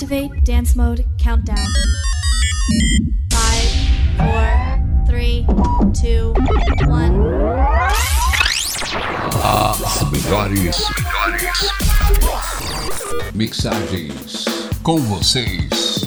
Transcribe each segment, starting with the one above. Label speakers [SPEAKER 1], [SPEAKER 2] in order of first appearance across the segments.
[SPEAKER 1] Activate dance mode countdown. Five, four, three, two, one.
[SPEAKER 2] As melhores, melhores mixagens com vocês.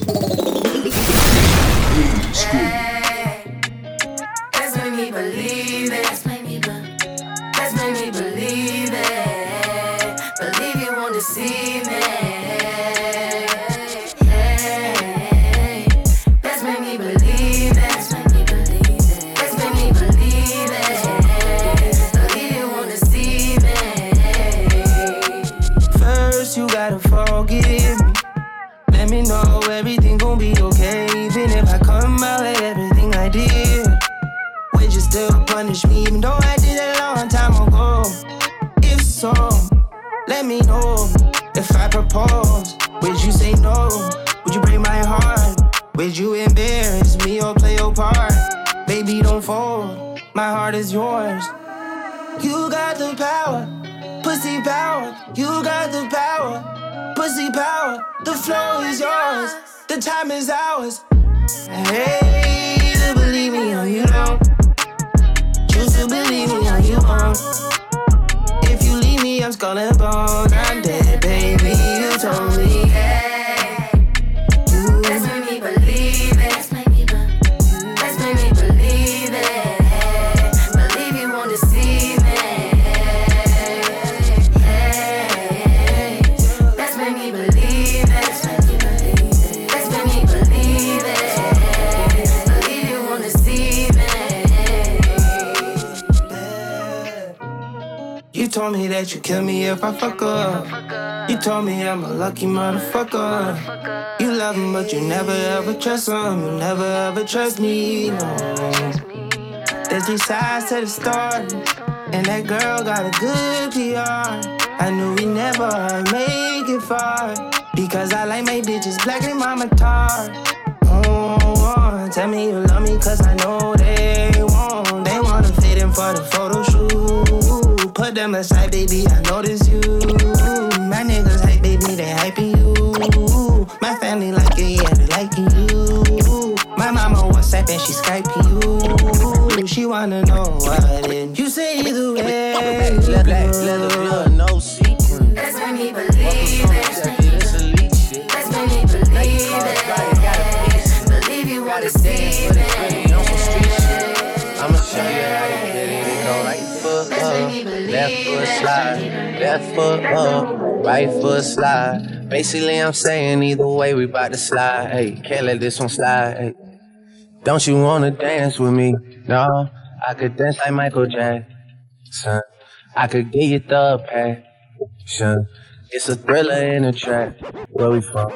[SPEAKER 2] School.
[SPEAKER 3] time is ours. Hey, to believe me or you don't. Choose to believe me or you won't. If you leave me, I'm skull and bones. I'm dead, baby. You told me. That you kill me if I fuck up. You told me I'm a lucky motherfucker. You love him, but you never ever trust him. You never ever trust me, no. There's three sides to the story, and that girl got a good PR. I knew we never make it far because I like my bitches black and mama tar. Oh, oh, oh, tell me you love me, cause I know they won't. They wanna fit in for the photo them aside, baby. I notice you. My niggas hype, baby, they hyping you. My family like it, yeah, they liking you. My mama WhatsApp and she Skyping you. She wanna know what it. You
[SPEAKER 4] slide, left foot up, right foot slide. Basically, I'm saying either way, we bout to slide. Hey, can't let this one slide. Hey. Don't you wanna dance with me? No, I could dance like Michael Jackson. I could get you the passion. It's a thriller in a track. Where we from?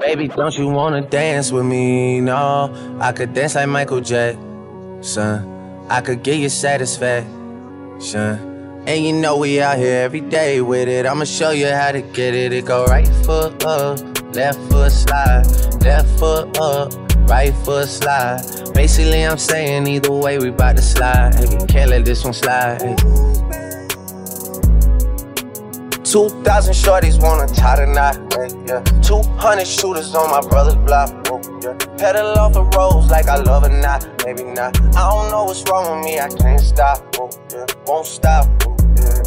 [SPEAKER 4] Baby, don't you wanna dance with me? No, I could dance like Michael Jackson. I could get you satisfaction. And you know we out here every day with it. I'ma show you how to get it. It go right foot up, left foot slide, left foot up, right foot slide. Basically, I'm saying either way, we bout to slide. Hey, can't let this one slide. 2,000 shorties wanna tie the knot. Yeah. 200 shooters on my brother's block. Oh, yeah. Pedal off the roads like I love it not. Maybe not. I don't know what's wrong with me. I can't stop. Oh, yeah. Won't stop. Oh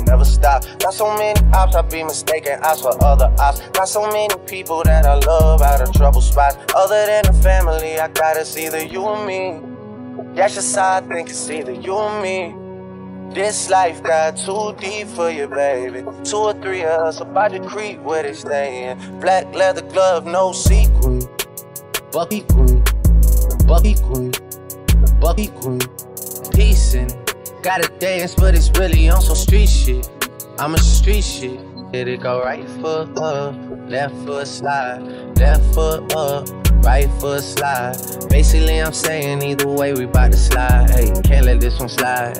[SPEAKER 4] never stop. Got so many ops, I be mistaken ops for other ops. Got so many people that I love out of trouble spots. Other than the family, I got it's either you or me. That's just how I think it's either you or me. This life got too deep for you, baby. Two or three of us about to creep where they stayin'. Black leather glove, no sequin. Bucky queen, Bucky queen, Bucky queen. Peace it. Gotta dance, but it's really on some street shit. I'm a street shit. Did it go right foot up, left foot slide, left foot up, right foot slide. Basically, I'm saying either way, we bout to slide. Hey, can't let this one slide.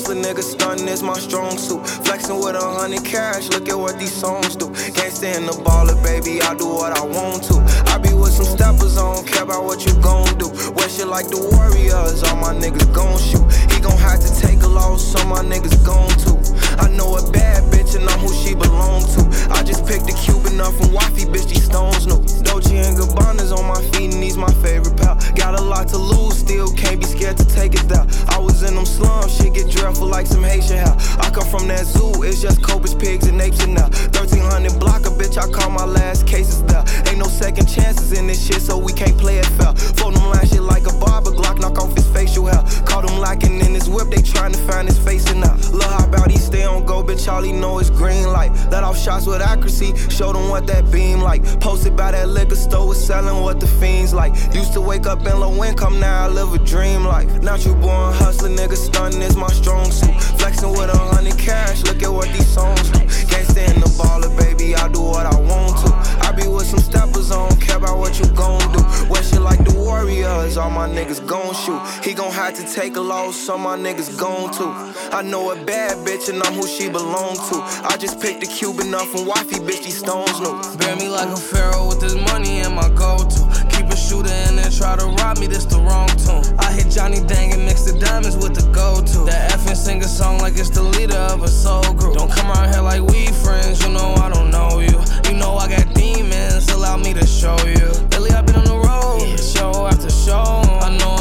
[SPEAKER 5] Hustling, nigga, stunting is my strong suit. Flexing with a hundred cash, look at what these songs do. Can't stand the baller, baby, I do what I want to. I be with some steppers, I don't care about what you gon' do. Wear shit like the Warriors, all my niggas gon' shoot. He gon' have to take a loss, so my niggas gon' to. I know a bad bitch and I'm who she belong to. I just picked a Cuban up from wifey, bitch, these stones new. Dolce and Gabbana's on my feet and he's my favorite pal. Got a lot to lose, still can't be scared to take it down. I was in them slums, shit get dreadful like some Haitian hell. I come from that zoo, it's just cobras, pigs, and apes and now. 1300 block a bitch, I call my last cases there. Ain't no second chances in this shit, so we can't play it fair. Phone them line shit like a barber, Glock knock off his facial hair. Caught him locking in his whip, they trying to find his face and now. Look how about he stay on go, bitch, all he know is green light. Let off shots with accuracy, show them what that beam like. Posted by that liquor store, was selling what the fiends like. Used to wake up in low income, now I live a dream life. Not you born hustling, nigga, stunting is my strong suit. Flexing with a hundred cash, look at what these songs do. Can't stand the baller, baby, I do what I want to. Be with some steppers, I don't care about what you gon' do. Shit like the Warriors, all my niggas gon' shoot. He gon' have to take a loss, so my niggas gon' to. I know a bad bitch and I'm who she belong to. I just picked a Cuban up from wifey, bitch, these stones new.
[SPEAKER 6] Bear me like a pharaoh with this money in my go-to. Keep a shooter and then try to rob me, this the wrong tune. I hit Johnny Dang and mix the diamonds with the go-to. That and sing a song like it's the leader of a soul group. Don't come around here like we friends, you know I don't know you. You know I got demons, allow me to show you. Lately I've been on the road, show after show. I know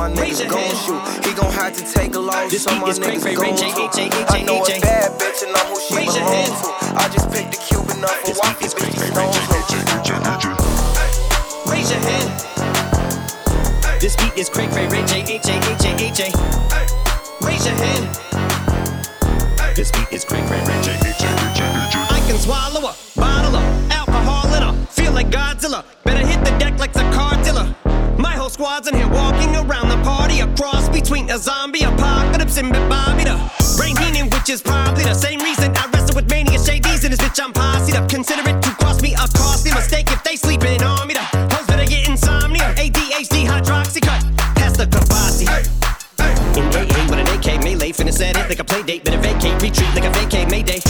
[SPEAKER 6] my
[SPEAKER 5] niggas gon' shoot. He gon' have to take a loss,
[SPEAKER 7] This
[SPEAKER 5] so
[SPEAKER 7] beat
[SPEAKER 5] my
[SPEAKER 7] is Craig
[SPEAKER 5] niggas gon'
[SPEAKER 7] Ray J,
[SPEAKER 5] to.
[SPEAKER 7] H, J, H, J,
[SPEAKER 5] I know a
[SPEAKER 7] H, J.
[SPEAKER 5] bad bitch and I'm who she
[SPEAKER 7] Raise your hand.
[SPEAKER 5] to. I just picked a Cuban up from wifey, bitch, these stones new.
[SPEAKER 7] Raise your hand. This beat is Craig Ray Ray J H J H J H J. Raise your hand. This beat is Craig Ray Ray J H J H J. I can swallow a between a zombie apocalypse and Bobby the Brain Heenan, which is probably the same reason I wrestle with mania shadies in this bitch. I'm posse up. Consider it to cost me a costly mistake if they sleeping on me. The hoes better get insomnia. ADHD hydroxy cut. Pass the Kabasi. In AA with an AK melee, finna set it like a play date, better vacate, retreat like a vacate Mayday.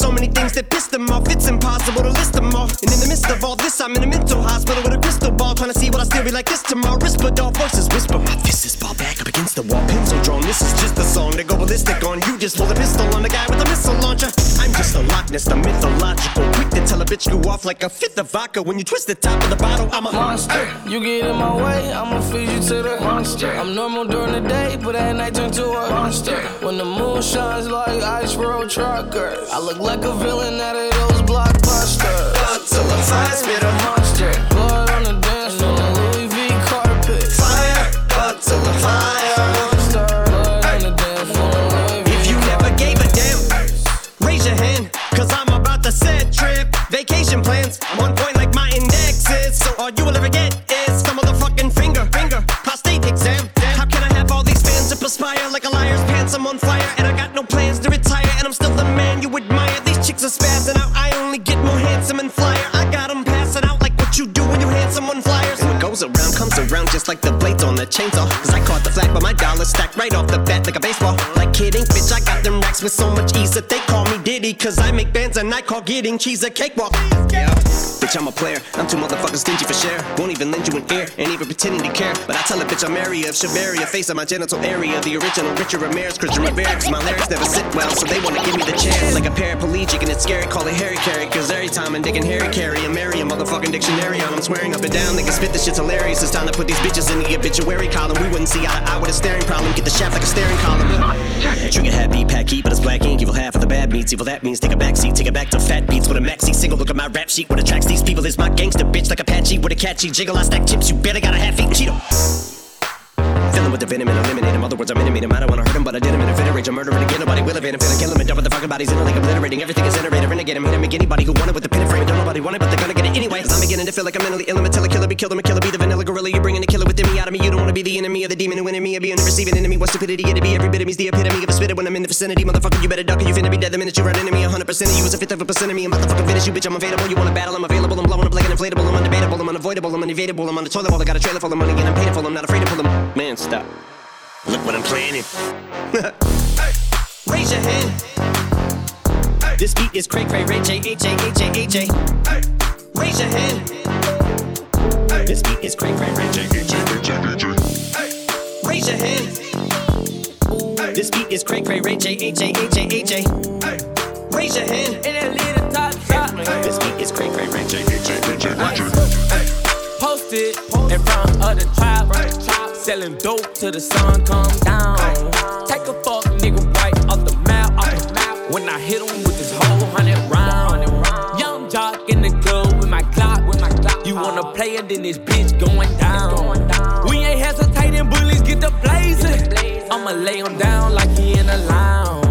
[SPEAKER 7] So many things that piss them off. It's impossible to list them all. And in the midst of all this, I'm in a mental hospital with a crystal ball. Trying to see what I still be like this tomorrow. Risperdal voices whisper. My fist is ball back up against the wall. Pencil drawn. This is just a song to go ballistic on. You just pull a pistol on the guy with a missile launcher. I'm just a Loch Ness, the mythological. Quick to tell a bitch you off like a fifth of vodka. When you twist the top of the bottle, I'm a
[SPEAKER 6] monster. You get in my way, I'ma feed you to the monster. I'm normal during the day, but at night turn to a monster. When the moon shines like ice road truckers, I look like a villain out of those blockbusters.
[SPEAKER 7] Blood to the fire, spit a
[SPEAKER 6] monster. Blood on the dance floor, Louis V carpet.
[SPEAKER 7] fire, blood to the fire. I'm on point getting cheese a cakewalk. Yeah. Bitch, I'm a player. I'm too motherfucking stingy for share. Won't even lend you an ear, ain't even pretending to care. But I tell a bitch I'm area of Shiveria, face of my genital area. The original Richard Ramirez, Christian Rivera. Cause my lyrics never sit well, so they wanna give me the chance. Like a paraplegic and it's scary, call it Harry Carry. Cause every time I'm digging Harry Carry, I'm marry a motherfucking dictionary on. I'm swearing up and down, they can spit this shit's hilarious. It's time to put these bitches in the obituary column. We wouldn't see eye to eye with a staring problem. Get the shaft like a staring column. Trigger happy, pack heat, but it's black ink. Evil half of the bad meats. Evil that means take a back seat, take it back to fat beats with a maxi single. Look at my rap sheet. What attracts these people is my gangster bitch like Apache with a catchy jiggle. I stack chips. You better got a half eat Cheeto. Filling with the venom and eliminate him. Other words, I'm intimate him. I don't wanna hurt him, but I did him in a fit of rage. I'm murdering again. Nobody will evade him. Finna kill him and dump the fucking bodies in a lake obliterating. Everything is iterated. Renegade him. Hit him. Make anybody who want it with the pin and frame. Don't nobody want it, but they're gonna get it anyway. I'm beginning to feel like I'm mentally ill. I'm a killer, be killed. I'm a killer, be the vanilla gorilla. You're bringing the killer within me out of me. You don't wanna be the enemy of the demon who me. Or being the receiving enemy. What stupidity it'd be. Every bit of me's the epitome of a spitter when I'm in the vicinity. Motherfucker, you better duck or you finna be dead the minute you run into me. 100% of you is a fifth of a percent of me. I'm motherfucking finish you, bitch. I'm available. You wanna battle? I'm available. I'm blowing up like an inflatable. I'm undebatable. I'm unavoidable. I'm unevadable. I'm on the toilet bowl. I got a trailer full of money and I'm paid for. I'm not afraid to pull them. Man, stop. Look what I'm planning.
[SPEAKER 5] Raise your hand.
[SPEAKER 7] This beat is cray cray, Ray J, H A, H A, H A.
[SPEAKER 5] Raise your hand.
[SPEAKER 7] This beat is cray cray, Ray J, H A, H A, H A.
[SPEAKER 5] Raise your hand.
[SPEAKER 7] This beat is cray cray, Ray J, H A, H A, H A.
[SPEAKER 5] Raise your hand.
[SPEAKER 8] In that little top top.
[SPEAKER 7] This beat is cray cray, Ray J, H A, H A, H A.
[SPEAKER 8] Posted in front of the trap. Selling dope till the sun come down. Take a fuck nigga right off the map. Off the map. When I hit him with this whole hundred round. Young jock in the club with my clock. With my clock. You wanna play it, then this bitch going down. We ain't hesitating, bullies get the blazing. I'ma lay him down like he in a lounge.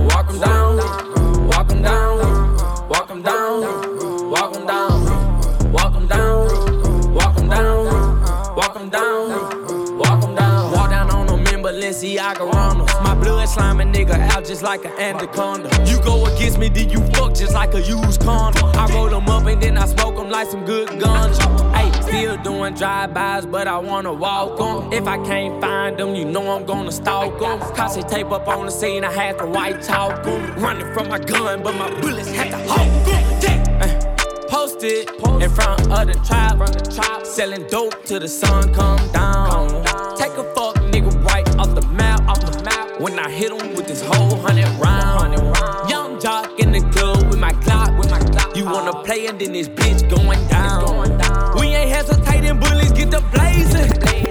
[SPEAKER 8] Runners. My blood slime a nigga out just like an anaconda. You go against me, then you fuck just like a used condom. I roll them up and then I smoke them like some good ganja. Hey, still doing drive-bys, but I wanna walk them. If I can't find them, you know I'm gonna stalk them. Cause they tape up on the scene, I had to white talk 'em. Running from my gun, but my bullets had to hawk 'em. Yeah. Uh, Posted in front of the trap, selling dope till the sun come down. When I hit him with this whole hundred round. Young jock in the club with my Glock. You wanna play and then this bitch going down. We ain't hesitating, bullies get the blazing.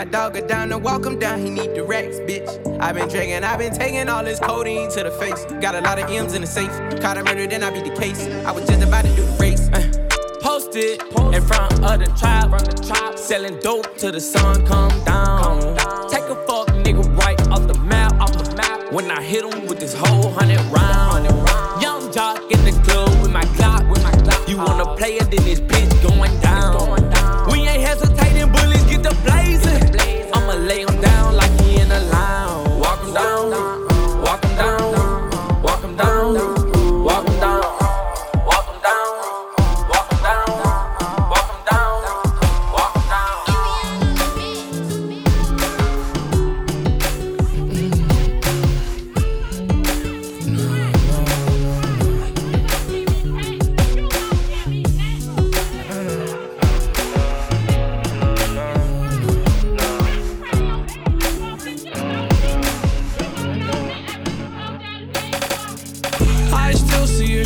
[SPEAKER 6] My dog down and walk him down, he need the racks, bitch. i been drinking, i been taking all this codeine to the face. Got a lot of M's in the safe. Caught a murder, then I beat the case. I was just about to do the race.
[SPEAKER 8] Uh, Posted in front of the trap, selling dope till the sun come down. Take a fuck nigga right off the map, off the map. When I hit him with this whole hundred round. Young jock in the club with my Glock, with my Glock. You wanna play it, then this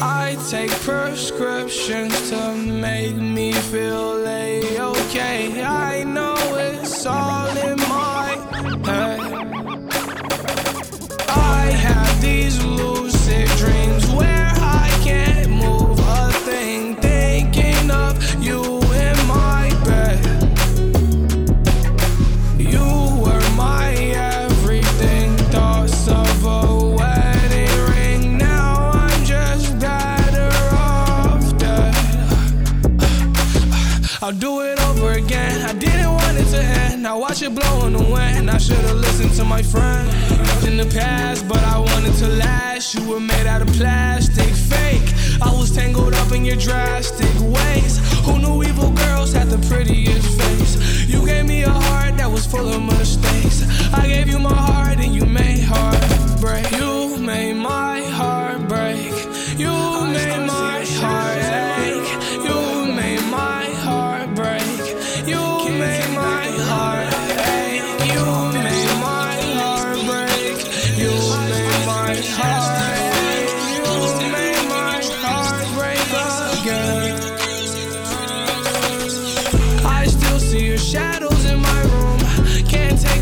[SPEAKER 9] I take prescriptions to make me feel okay. I watch blow in the wind. I should've listened to my friend in the past, but I wanted to last. You were made out of plastic, fake. I was tangled up in your drastic ways. Who knew evil girls had the prettiest face? You gave me a heart that was full of mistakes. I gave you my heart and you made heartbreak. You made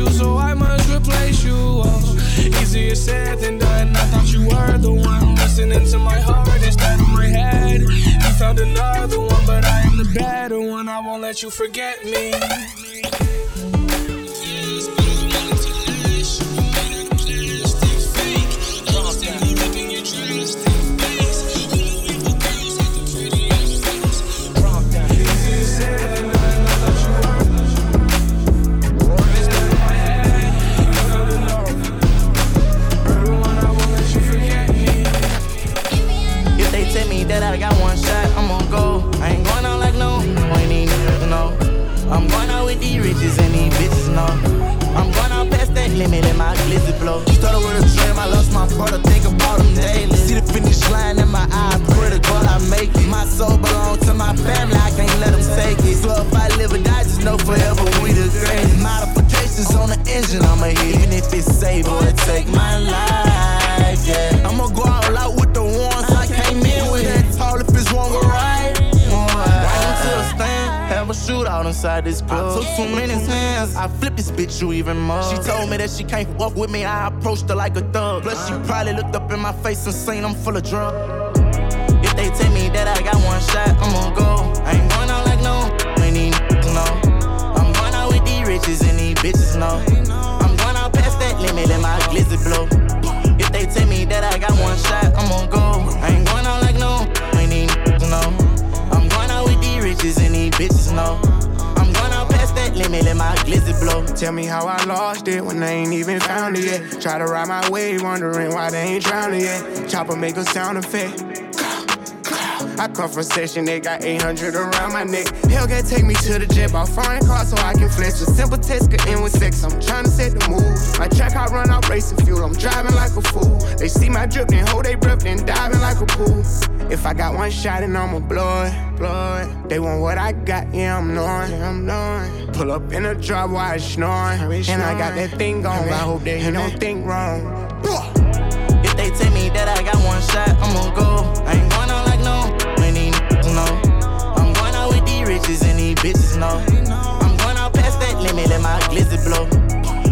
[SPEAKER 9] you, so I must replace you. Oh, easier said than done. I thought you were the one listening to my heart instead of my head. You found another one, but I am the better one. I won't let you forget me.
[SPEAKER 10] Got one shot, I'm gonna go. I ain't going out like no, ain't even know. I'm going out with these riches and these bitches know. I'm going out past that limit and my glizzy blow. Started with a dream, I lost my brother, think about them daily. See the finish line in my eye, God I make it. My soul belongs to my family, I can't let them take it. So if I live or die, just know forever we the greatest. Modifications on the engine, I'ma hit. Even if it's save or take my life, yeah. I'ma go out with a shootout inside this club. I took too many hands, I flipped this bitch, you even more. She told me that she can't walk with me, I approached her like a thug. Plus, she probably looked up in my face and seen I'm full of drugs. If they tell me that I got one shot, I'ma go. I ain't going out like no, ain't even know. I'm going out with these riches and these bitches know. I'm going out past that limit and my glizzy blow. If they tell me that I got one shot, I'ma go. I ain't riches and these bitches know. I'm going out past that limit let my glizzy blow.
[SPEAKER 11] Tell me how I lost it when I ain't even found it yet. Try to ride my wave, wondering why they ain't drowning yet. Chopper make a sound effect. I come from session, they got 800 around my neck. Hellcat take me to the jet, bought foreign car so I can flex. A simple test could end with sex. I'm trying to set the mood. My track, I run out racing fuel. I'm driving like a fool. They see my drip, then hold they breath, then diving like a pool. If I got one shot and I'ma blow it, blow it. They want what I got, yeah, I'm knowing, yeah, I'm knowing. Pull up in a drop while it's snoring. And I got that thing going, I hope they he don't think wrong.
[SPEAKER 10] If they tell me that I got one shot, I'ma go. Bitches know. I'm going out past that limit let my glizzy blow.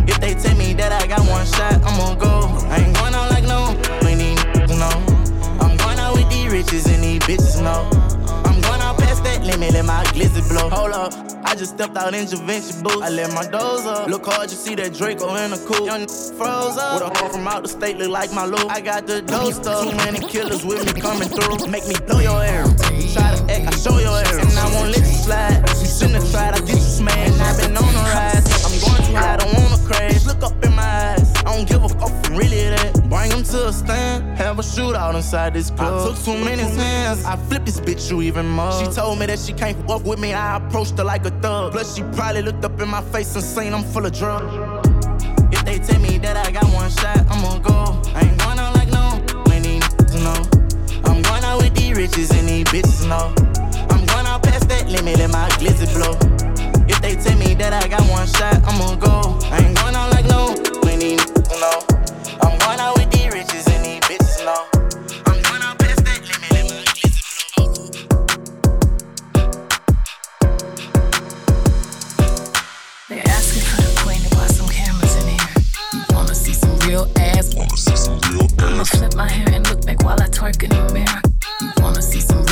[SPEAKER 10] If they tell me that I got one shot, I'ma go. I ain't going out like no, ain't even know. I'm going out with these riches and these bitches know. I'm going out past that limit let my glizzy blow. Hold up. I just stepped out in Javinci boots. I let my doors up. Look hard, you see that Draco in the coupe. Young froze up. With a hoe from out the state, look like my loop. I got the dope stuff. Too many killers with me coming through. Make me blow your air. Try to act, I show your ass. And I won't let you slide. You shouldn't have tried, I get you smashed. I've been on the rise. I'm going too high, I don't wanna crash. Look up in my eyes. I don't give a fuck from really that. Bring him to a stand, have a shootout inside this club. I took too many hands, I flipped this bitch, you even more. She told me that she can't fuck with me, I approached her like a thug. Plus, she probably looked up in my face and seen I'm full of drugs. If they tell me that I got one shot, I'ma go. I ain't going riches and these bitches know. I'm going out past that limit, let my glizzy blow. If they tell me that I got one shot, I'ma go. I ain't going out like no, when these niggas know. I'm going out with these riches and these bitches know. I'm going out past that limit, let my glizzy blow.
[SPEAKER 12] They're asking for the queen to buy some cameras in here. You wanna see some real ass? Wanna see some real ass? I'ma flip my hair and look back while I twerk in the mirror.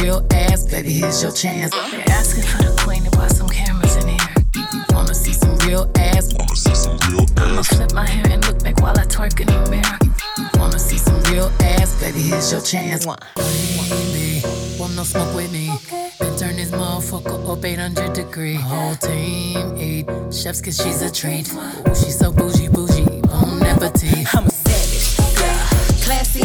[SPEAKER 12] Real ass? Baby, here's your chance. They're asking for the queen to buy some cameras in here. You, you wanna see some real ass? Wanna see some real ass? I'ma flip my hair and look back while I twerk in the mirror. You, you wanna see some real ass? Baby, here's your chance. Baby, want no smoke with me? Then turn this motherfucker up 800 degree. Whole team eat chefs cause she's a treat. Ooh, she's so bougie, bougie, bon appetit. I'm a savage, yeah. Classy,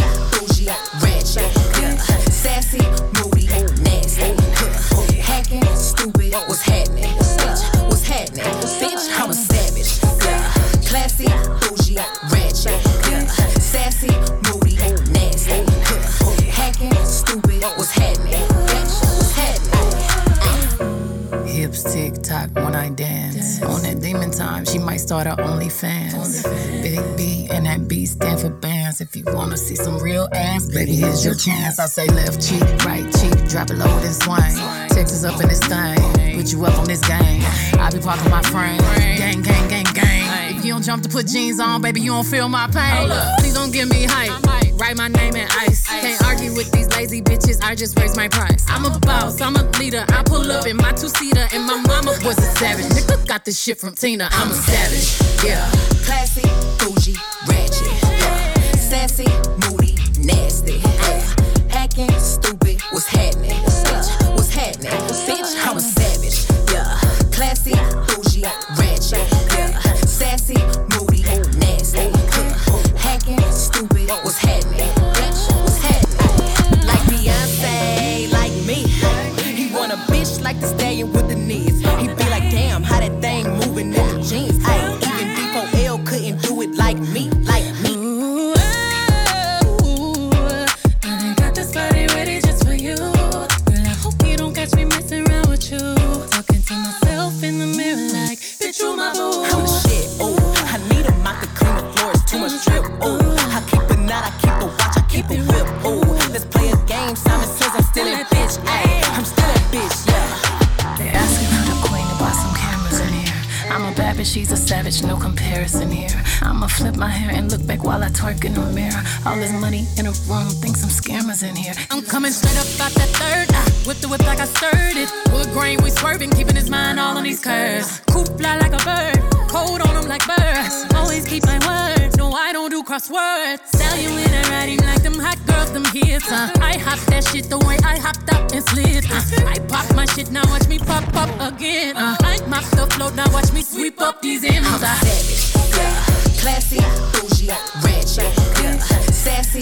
[SPEAKER 12] start her OnlyFans. Big B and that B stand for bands. If you wanna see some real ass, baby, here's your chance. I say left cheek, right cheek, drop it low and swing. Texas up in this thing, put you up on this game. I be parking my frame, gang, gang, gang, gang. If you don't jump to put jeans on, baby, you don't feel my pain. Please don't give me hype. Write my name in ice. Can't argue with these lazy bitches. I just raise my price. I'm a boss. I'm a leader. I pull up in my two seater, and my mama was a savage. Nigga got this shit from Tina. I'm a savage. Yeah. Classy, bougie, ratchet. Yeah. Sassy, moody, nasty. Yeah. Hacking, stupid. In a room, think some scammers in here. I'm coming straight up out that third. I whip the whip like I stirred it. Wood grain, we swerving, keeping his mind all on these curves. Coop fly like a bird, cold on him like birds. Always keep my word, no, I don't do crosswords. Tell you when I ride him like them hot girls, them hits. Uh. I hop that shit the way I hopped up and slid. Uh. I pop my shit, now watch me pop up again. Uh. I mop the float, now watch me sweep up these M's. I'm savage, yeah. Classy, bougie, ratchet. Sassy,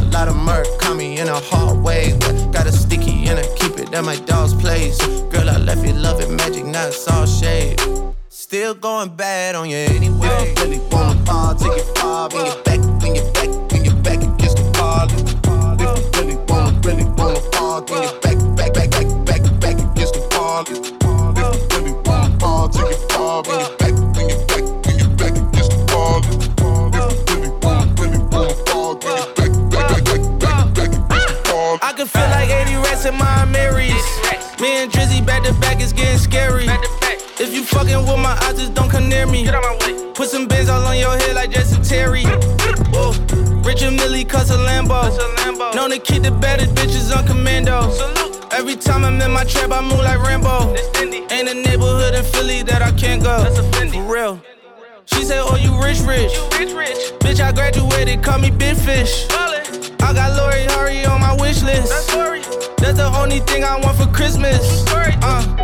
[SPEAKER 4] lot of murk caught me in a hard way. Got a sticky and I keep it at my dog's place. Girl, I left you loving magic, not it's all shade. Still going bad on you anyway. You really wanna fall, take it far, bring it back, bring it back, bring it back against the wall. If you really wanna, really wanna fall, bring it back, back, back, back, back, back against the wall.
[SPEAKER 6] In my Marys. Me and Drizzy back to back is getting scary. If you fucking with my eyes, just don't come near me. Put some bins all on your head like Jesse Terry. Whoa. Richard Millie cuss a Lambo. Known to keep the better bitches on commando. Salute. Every time I'm in my trap, I move like Rambo. Ain't a neighborhood in Philly that I can't go. For real. She said, Oh, you rich, rich. Bitch, I graduated, call me Big Fish. I got Lori Hurry on my wish list. That's the only thing I want for Christmas. Uh.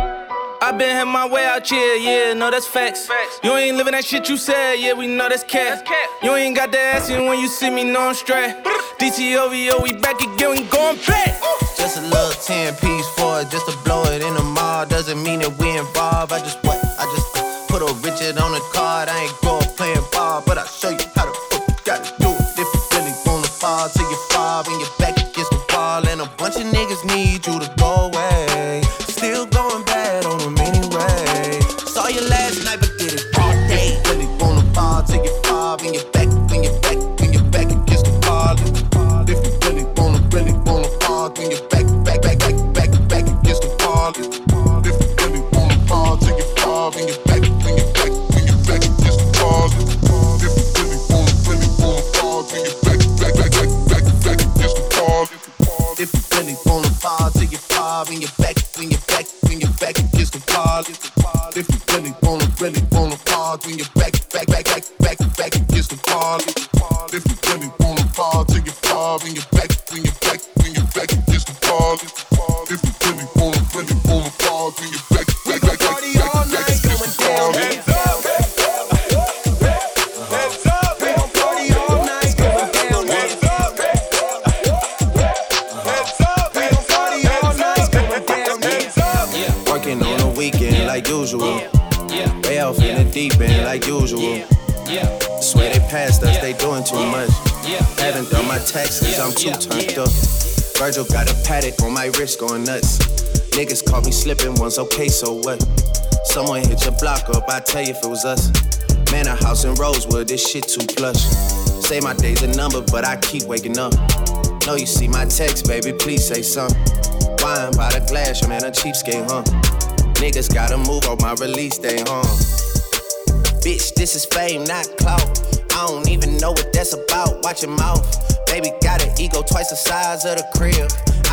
[SPEAKER 6] I been had my way out here, yeah, no, that's facts. facts. You ain't living that shit you said, yeah, we know that's cat. You ain't got the ass in when you see me, no, I'm straight. DTOVO, we back again, we going back.
[SPEAKER 4] Just a little 10 piece for it, just to blow it in the mall. Doesn't mean that we involved. I just what? I just uh, put a Richard on the card. I ain't go playing ball, but I'll show you how the fuck you gotta do it. If you really wanna fall till you fall and you're back And a bunch of niggas need you to go away. Wrist going nuts. Niggas caught me slipping once, okay, so what? Someone hit your block up, I tell you if it was us. Man, a house in Rosewood, this shit too plush. Say my day's a number, but I keep waking up. Know you see my text, baby, please say something. Wine by the glass, man a cheapskate, huh? Niggas gotta move on my release day, huh? Bitch, this is fame, not clout. I don't even know what that's about. Watch your mouth. Baby got an ego twice the size of the crib.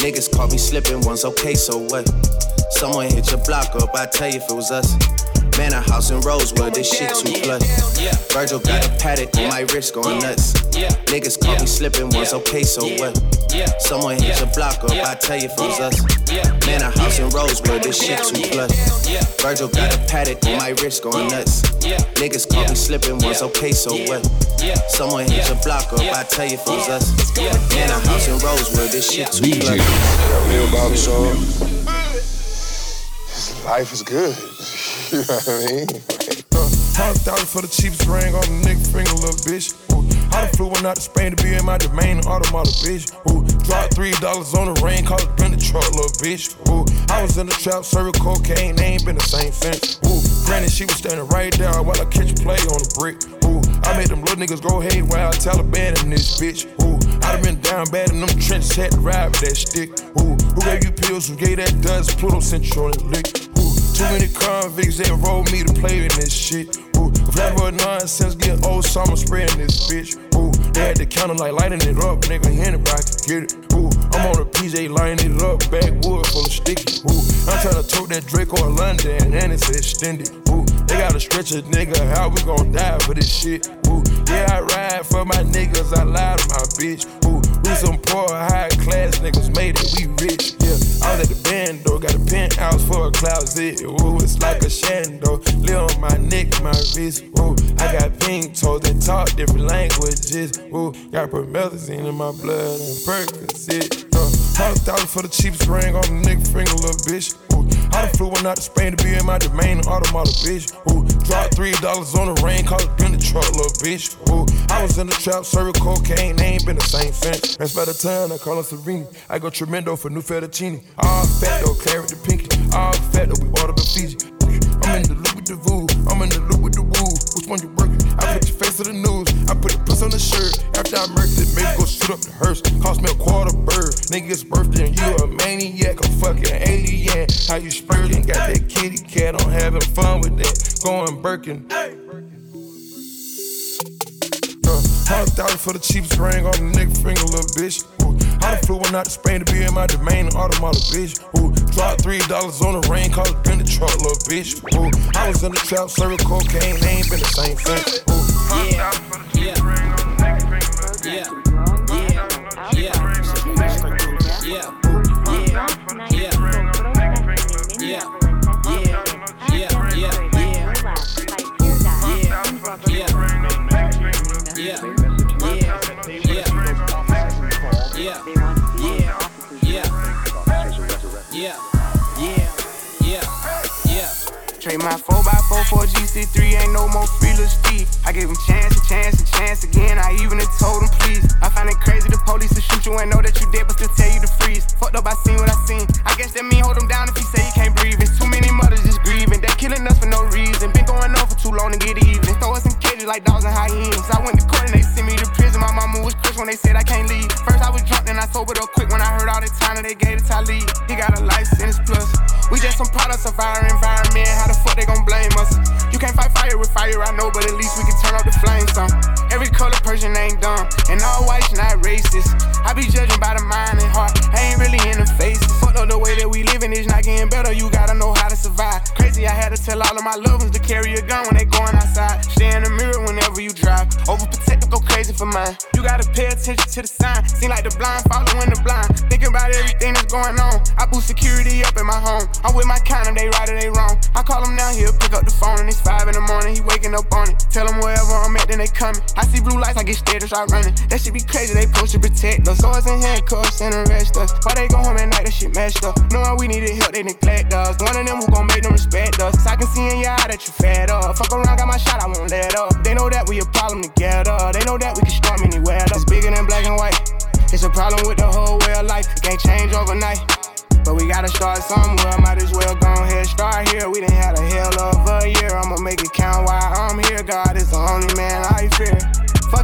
[SPEAKER 4] Niggas caught me slipping once, okay, so what? Someone hit your block up, I tell you if it was us. Man, a house in Rosewood, this shit too plush. Virgil got a Patek on my wrist going nuts. Niggas caught me slipping once, okay, so what? Someone hit your block up, I tell you if it was us. Man, a house in Rosewood, this shit too plush. Virgil got a Patek on my wrist going nuts. Niggas caught me slipping once, okay, so what? Someone hit your block up, I tell you if it was us. Man, a house in Rosewood, this shit too plush.
[SPEAKER 13] Real barbershop. Life is good. You know what I mean?
[SPEAKER 14] Hundred thousand for the cheapest ring on the nigga finger, little bitch. Ooh, I done flew one out to Spain to be in my domain, automata, bitch. Ooh, dropped three dollars on the rain, called it been the truck, little bitch. Ooh, I was in the trap, serving cocaine, they ain't been the same since. Ooh, granted, she was standing right there while I catch play on the brick. Ooh, I made them little niggas go haywire, Taliban in this bitch. Ooh, I done been down bad in them trenches, had to ride with that stick. Ooh, who gave you pills, who gave that dust, Pluto sent you on lick. Too many convicts that rolled me to play in this shit. Ooh, flavor nonsense, get old summer spraying this bitch. Ooh, they had the counter like lighting it up, nigga, anybody can get it. Ooh, I'm on a PJ lighting it up, backwood full of sticky. Ooh, I'm trying to tote that Drake or London, and it's extended. Ooh, they gotta stretch a nigga, how we gon' die for this shit? Ooh, yeah, I ride for my niggas, I lie to my bitch. Ooh, we some poor, high class niggas made it, we rich. Yeah, I was at the band though, got a penthouse for a closet. Ooh, it's like a shando, live on my neck, my wrist. Ooh, I got pink toes that talk different languages. Ooh, got promethazine in my blood and Percocet. Uh, hundred thousand for the cheapest ring on the nigga finger, little bitch. Ooh, I done flew one out to Spain to be in my domain, automata, bitch. Ooh, dropped three dollars on the rain, called it been the truck, little bitch. Ooh, I was in the trap, serving cocaine, they ain't been the same since. That's by the time I call her Serene. I go tremendo for new fettuccine. All fat though, claret the pinky. All fat though, we order the Fiji. I'm in the loop with the voo, I'm in the loop with the woo. Which one you working? Face to the news, I put the puss on the shirt. After I murked it, maybe go shoot up the hearse. Cost me a quarter bird. Nigga's birthday and you a maniac, a fucking alien. How you spurting? Got that kitty cat, I'm having fun with that. Going Birkin. Uh, Hundred thousand for the cheapest ring on the nigga finger, little bitch. Ooh, I done flew one out to Spain to be in my domain, automata, bitch. Ooh, dropped three dollars on the rain, called it been the truck, little bitch. Ooh, I was in the trap, serving cocaine, they ain't been the same since. Ooh,
[SPEAKER 15] yeah. Yeah. Yeah. Yeah. Yeah. Yeah.
[SPEAKER 11] Trade my 4x4 for GC3, ain't no more feelers deep. I gave him chance and chance and chance again. I even told him please. I find it crazy the police to shoot you and know that you dead, but still tell you to freeze. Fucked up, I seen what I seen. I guess that mean hold him down if he say you can't breathe. It's too many mothers just grieving. They killing us for no reason. Been going on for too long to get even. Throw us in cages like dogs and hyenas. I went to court and they sent me to prison. My mama was crushed when they said I can't leave. First I was drunk, then I sobered up quick when I heard all the time that they gave it to Talib. He got a sentence plus. We just some products of our environment. How the fuck they gon' blame know, but at least we can turn up the flames some. Every color person ain't dumb, and all whites not racist. I be judging by the mind and heart, I ain't really in the faces. Fuck up the way that we living is not getting better, you gotta know how to survive. Crazy, I had to tell all of my loved ones to carry a gun when they going outside. Stay in the mirror whenever you drive. Overprotective, for mine. You gotta pay attention to the sign. Seem like the blind following the blind. Thinking about everything that's going on. I boost security up in my home. I'm with my kind of they right or they wrong. I call him down here, pick up the phone, and it's five in the morning. He waking up on it. Tell him wherever I'm at, then they coming. I see blue lights, I get scared and start running. That shit be crazy, they supposed to protect us. Swords and handcuffs and arrest us. Why they go home at night, that shit messed up. Knowing we needed help, they neglect us. One of them who gon' make them respect us. I can see in your eye that you fed up. Fuck around, got my shot, I won't let up. They know that we a problem together. They know that we can storm anywhere. It's bigger than black and white. It's a problem with the whole way of life. Can't change overnight. But we gotta start somewhere. Might as well go ahead, start here. We done had a hell of a year. I'ma make it count while I'm here. God is the only man I fear.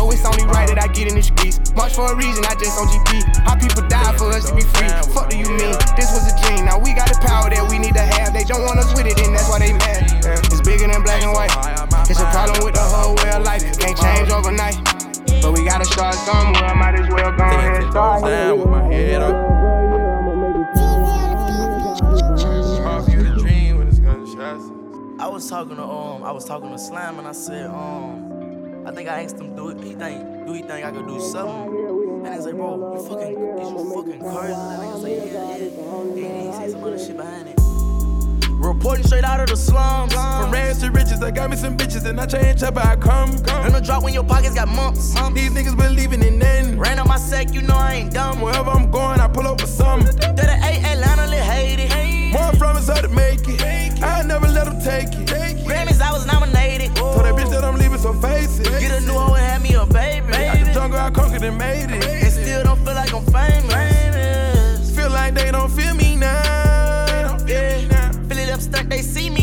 [SPEAKER 11] so it's only right that I get in the streets. March for a reason, I just on GP. How people die for us to be free. Fuck do you mean? This was a dream. Now we got the power that we need to have. They don't want us with it, and that's why they mad. It's bigger than black and white. It's a problem with the whole way of life. Can't change overnight. But we gotta start somewhere. Might as well go ahead, start
[SPEAKER 16] with my head up. Hard for you to dream when it's gunshots. I was talking to um, I was talking to Slam and I said um, I think I asked him do it. He think do he think I could do something? And he's like, bro, you fucking is you fucking crazy? And I say, yeah, yeah. And he said some other shit behind it. Reporting straight out of the slums.
[SPEAKER 14] From rags to riches, I got me some bitches and I change up how I come.
[SPEAKER 16] And the drop when your pockets got mumps.
[SPEAKER 14] These niggas believing in nothing.
[SPEAKER 16] Ran on my sack, you know I ain't dumb.
[SPEAKER 14] Wherever I'm going, I pull up with something.
[SPEAKER 16] That a eight Atlanta, lit hate it.
[SPEAKER 14] More from us how to make it. I never let them take it.
[SPEAKER 16] Grammys, I was nominated.
[SPEAKER 14] Told that bitch that I'm leaving, so face it.
[SPEAKER 16] Get a new hoe and have me a baby.
[SPEAKER 14] Out the jungle, I conquered and made it.
[SPEAKER 16] And still don't feel like I'm famous.
[SPEAKER 14] Feel like they don't feel me now.
[SPEAKER 16] Yeah. Fill it up, stuck, they see me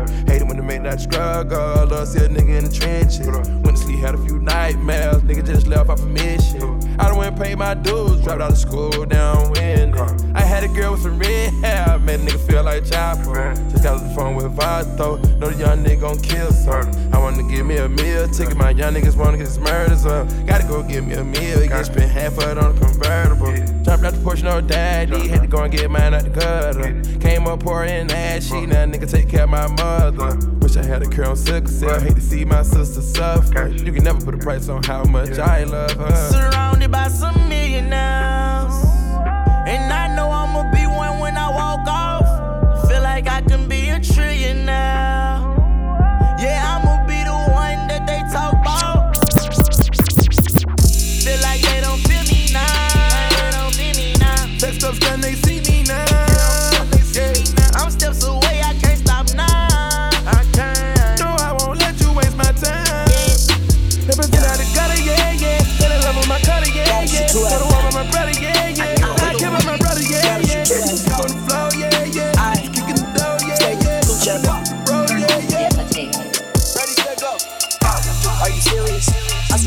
[SPEAKER 14] envy. Hate it when they make that struggle. Love see a nigga in the trenches. Went to sleep, had a few nightmares. Nigga just left off a mission. I done went and paid my dues. Dropped out of school down. I had a girl with some red hair. Made a nigga feel like Chopper. Just got off the phone with Vato. Know the young nigga gon' kill some. I wanna give me a meal ticket. My young niggas wanna get his murders up. Gotta go get me a meal. Get spent half of it on a convertible. Jumped out the Porsche, no daddy. Had to go and get mine out the gutter. Came up pouring ass shit. Now nigga take care of my mother. Wish I had a girl on cell. Hate to see my sister suffer. You can never put a price on how much I love her.
[SPEAKER 16] Surrounded by some millionaires. And I know I'ma be one when I walk off. Too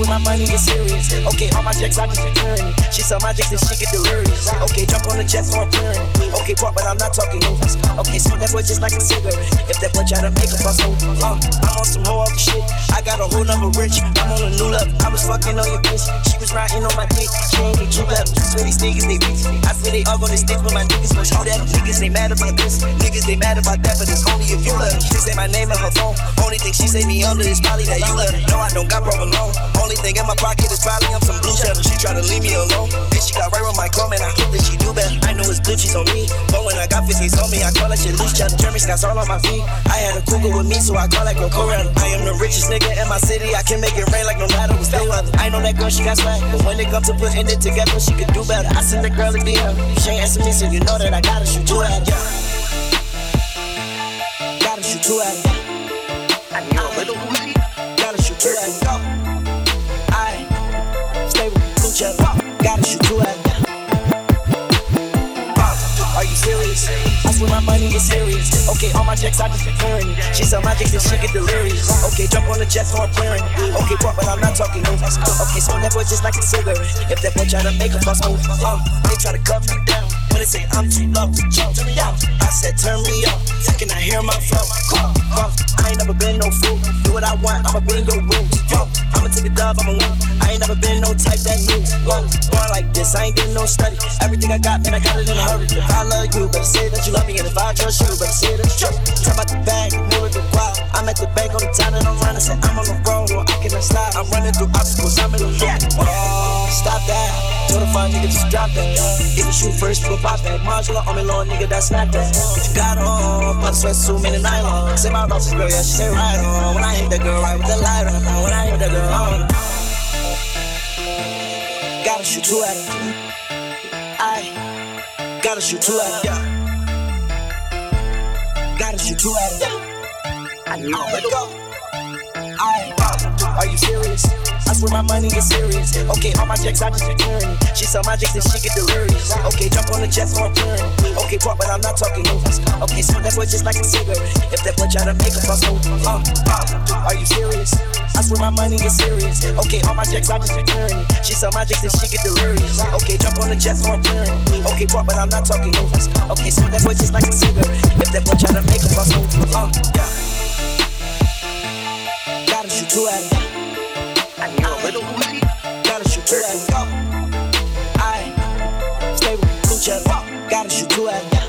[SPEAKER 16] Swear my money is serious. Okay, all my checks I just return. She sell my checks and she get delirious. Okay, jump on the jet so I'm clearing. Okay, pop, but I'm not talking movies. Okay, smoke that boy just like a cigarette. If that boy try to make a fuss, oh, uh, I'm on some whole other shit. I got a whole number rich. I'm on a new level. I was fucking on your bitch. She was riding on my dick. She ain't get true level. Swear these niggas, they bitch. I swear they all gonna stick with my niggas. But all that niggas, they mad about this. Niggas, they mad about that, but it's only if you love. She say my name on her phone. Only thing she say me under is probably that you love. No, I don't got broke alone. Only thing in my pocket is probably I'm some blue cheddar. She try to leave me alone. Then she got right on my comment. I hope that she do better. I know it's she's on me. But when I got 50s on me, I call that shit loose cheddar. Jeremy Scott's all on my feet. I had a cougar with me, so I call like girl Coretta. I am the richest nigga in my city. I can make it rain like no matter what's the weather. I know that girl, she got swag. But when it comes to putting it together, she could do better. I send the girl a DM. She ain't answer me, so you know that I gotta shoot two at her. Gotta shoot two at her. Gotta. Are you serious? I swear my money is serious. Okay, all my checks I just clearing. She sell my checks and she get delirious. Okay, jump on the jet so I'm clearing. Okay, pop, but I'm not talking movies. Okay, so that boy just like a cigarette. If that boy try to make a fuss move, uh, they try to cut me down. When they say I'm too low, turn me out. I said turn me up. Can I hear my flow? Come, come. I ain't never been no fool. Do what I want, I'ma be in your room. Yo, I'ma take a dub, I'ma win. I ain't never been no type that new. Born, like this, I ain't did no study. Everything I got, man, I got it in a hurry. If I love you, better say that you love me. And if I trust you, better say that you trust me. Talk about the bag, move it the crowd. I'm at the bank on the time and I'm running. Say I'm on the road, or I cannot slide. I'm running through obstacles, I'm in the yeah. Stop that. Told the fun nigga, just drop that. If you shoot first, we'll pop that. Modular on me, long nigga, that's not that. What you got on? But sweatsuit, many nylon. Say my boss girl, yeah, she say right on. When I hit that girl, right with the light on. When I hit that girl, on. Gotta shoot two at her. I gotta shoot two at her. Gotta shoot two at her. I know. Let go. I, are you serious? I swear my money is serious. Okay, all my checks I just clearing. She sell my checks and she get delirious. Okay, jump on the jet so I'm. Okay, pop, but I'm not talking movies. Okay, so that boy just like a cigarette. If that boy try to make a fuss move, uh, uh, are you serious? I swear my money is serious. Okay, all my checks I just clearing. She sell my checks and she get delirious. Okay, jump on the jet so I'm. Okay, pop, but I'm not talking movies. Okay, so that boy just like a cigarette. If that boy try to make a fuss move, uh, yeah. Shoot two at her. Gotta shoot two at her. I stay with blue. Gotta shoot two at.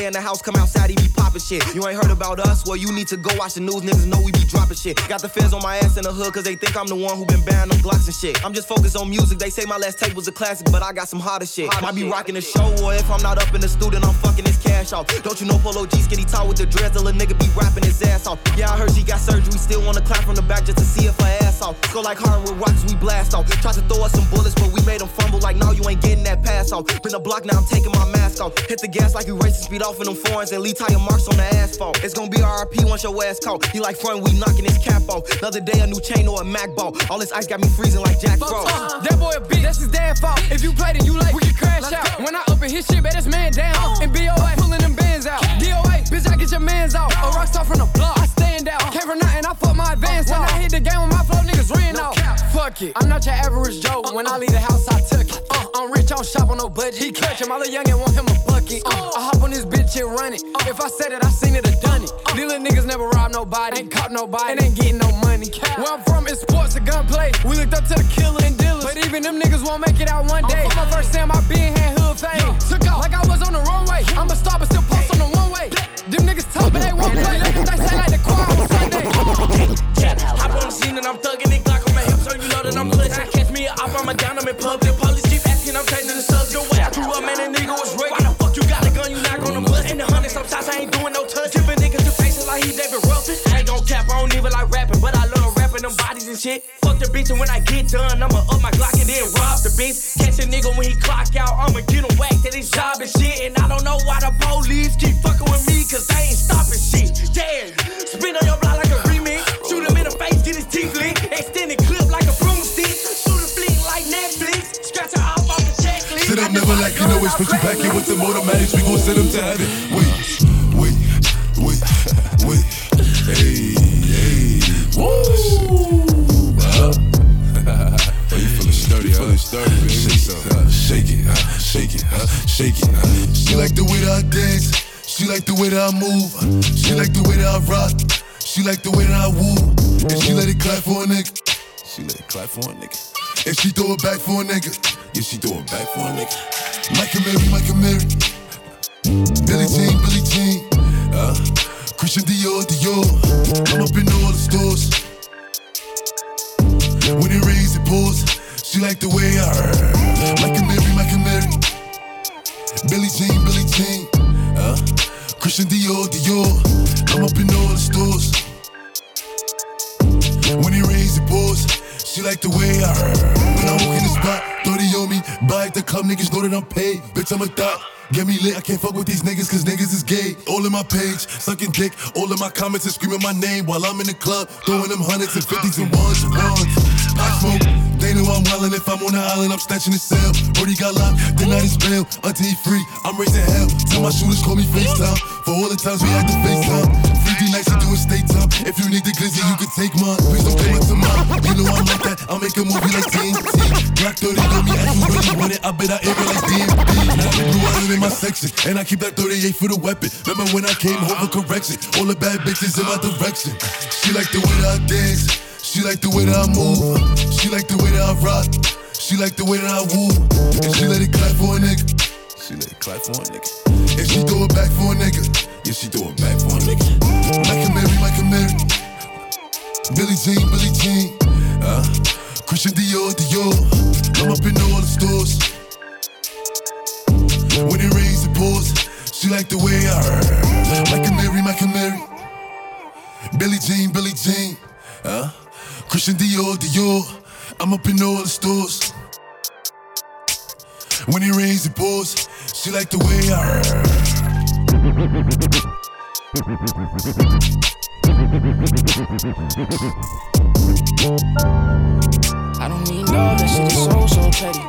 [SPEAKER 17] Stay in the house, come outside, he be popping shit. You ain't heard about us? Well, you need to go watch the news, niggas know we be dropping shit. Got the feds on my ass in the hood, cause they think I'm the one who been banning them Glocks and shit. I'm just focused on music, they say my last tape was a classic, but I got some harder shit. Might be rocking the show, or if I'm not up in the studio, I'm fucking this cash off. Don't you know Polo G skinny tall with the dreads, little nigga be rapping his ass off. Yeah, I heard she got surgery, still wanna clap from the back just to see if her ass off. Go like hard with rocks, we blast off. Tried to throw us some bullets, but we made them fumble like, no, you ain't getting that pass off. Been a block, now I'm taking my mask off. Hit the gas like you racing speed off in them foreigns and leave tire marks on the asphalt. It's gonna be RP once your ass caught. He like front, we knocking his cap off. Another day, a new chain or a Mac ball. All this ice got me freezing like Jack Frost.
[SPEAKER 18] That boy a bitch, that's his dad fault. If you played it, you like, we can crash out. When I open his shit, bet this man down. Oh. And BOA, pulling them bands out. DOA, bitch, I get your mans out. A rock star from the block, I stand out. Came from nothing, I fuck my advance When I hit the game with my flow, niggas ran out. Fuck it, I'm not your average Joe. When I leave the house, I took it. Uh. Uh, I'm rich, I don't shop on no budget. He clutching, my little youngin' want him a bucket. Uh, I hop on this bitch and run it. If I said it, I seen it, I done it. These little niggas never rob nobody, ain't caught nobody, and ain't getting no money. Where I'm from, it's sports and gunplay. We looked up to the killer and dealers, but even them niggas won't make it out one day. On my first time, I been had hood fame. Took off like I was on the runway. I'm a star, but still post on the one way. Them niggas talk, but they won't play. They say like the choir on Sunday.
[SPEAKER 8] Hop on the scene and I'm thugging it, Glock on my hip, so you know that I'm clutching. Catch me up, I'm a down, I'm in public. Police change the subs. Your way, I drew up, man, that nigga was raped. Why the fuck you got a gun? You not gonna butt.
[SPEAKER 15] in the hundred sometimes I ain't doing no touch. Giving niggas to faces like he David Ruffin. I ain't gon' cap, I don't even like rapping, but I love rapping them bodies and shit. Fuck the bitch, and when I get done, I'ma up my Glock and then rob the bitch. Catch a nigga when he clock out, I'ma get him whacked at his job and shit. And I don't know why the police keep fucking with me, cause they ain't stopping shit. Damn, spin on your block like a remix. Shoot him in the face, get his teeth lit. Extended clip like a broomstick. Shoot a flick like Netflix. Scratch her
[SPEAKER 19] Sit up, never like you know it's put you back in with the automatics. We gon' send them to heaven. Wait, wait, wait, wait. Hey, hey. Woo! Huh? oh, you feeling sturdy, huh? Feeling sturdy, baby. Shake some. Shake it? Shake it? Shake it? She like the way that I dance. She like the way that I move. She like the way that I rock. She like the way that I woo. And she let it clap for a nigga. She let it clap for a nigga. And she throw it back for a nigga. Yeah, she it back for a nigga. Mike Amiri, Mike Amiri. Billie Jean, Billie Jean. Uh, Christian Dior, Dior. I'm up in all the stores. When it rains, it pours. She like the way I heard. Mike Amiri, Mike Amiri. Billie Jean, Billie Jean. Uh, Christian Dior, Dior. I'm up in all the stores. When it rains, it pours. She like the way I. When I walk in the spot, 30 on me. Buy at the club, niggas know that I'm paid. Bitch, I'm a thot. Get me lit, I can't fuck with these niggas cause niggas is gay. All in my page, sucking dick. All in my comments and screaming my name while I'm in the club. Throwing them hundreds and fifties and ones and ones. I smoke, they know I'm wildin'. If I'm on the island, I'm snatching the cell. Brody got locked, then I just bail. Until he free, I'm raising hell. Tell my shooters call me FaceTime. For all the times we had to FaceTime. 3D nights, I do it state time. If you need the glizzy, you can take mine. Please don't come up to mine. You know I'm like that. I'll make a movie like TNT. Black 30 on me, as you really want it. I bet I air like DMB. Now blue island in my section. And I keep that 38 for the weapon. Remember when I came home for correction? All the bad bitches in my direction. She like the way that I dance. She like the way that I move. She like the way that I rock. She like the way that I woo. And she let it clap for a nigga. She let it clap for a nigga. And she throw it back for a nigga. Yeah, she throw it back for a nigga. Mike Amiri, Mike Amiri. Billie Jean, Billie Jean. Uh, Christian Dior, Dior. I'm up in all the stores. When it rains, it pours. She like the way I heard. Mike Amiri, Mike Amiri. Billie Jean, Billie Jean. Uh, Christian Dior, Dior. I'm up in all the stores. When it rains, it pours. She like the way I
[SPEAKER 10] I don't need love, that shit is so, so petty.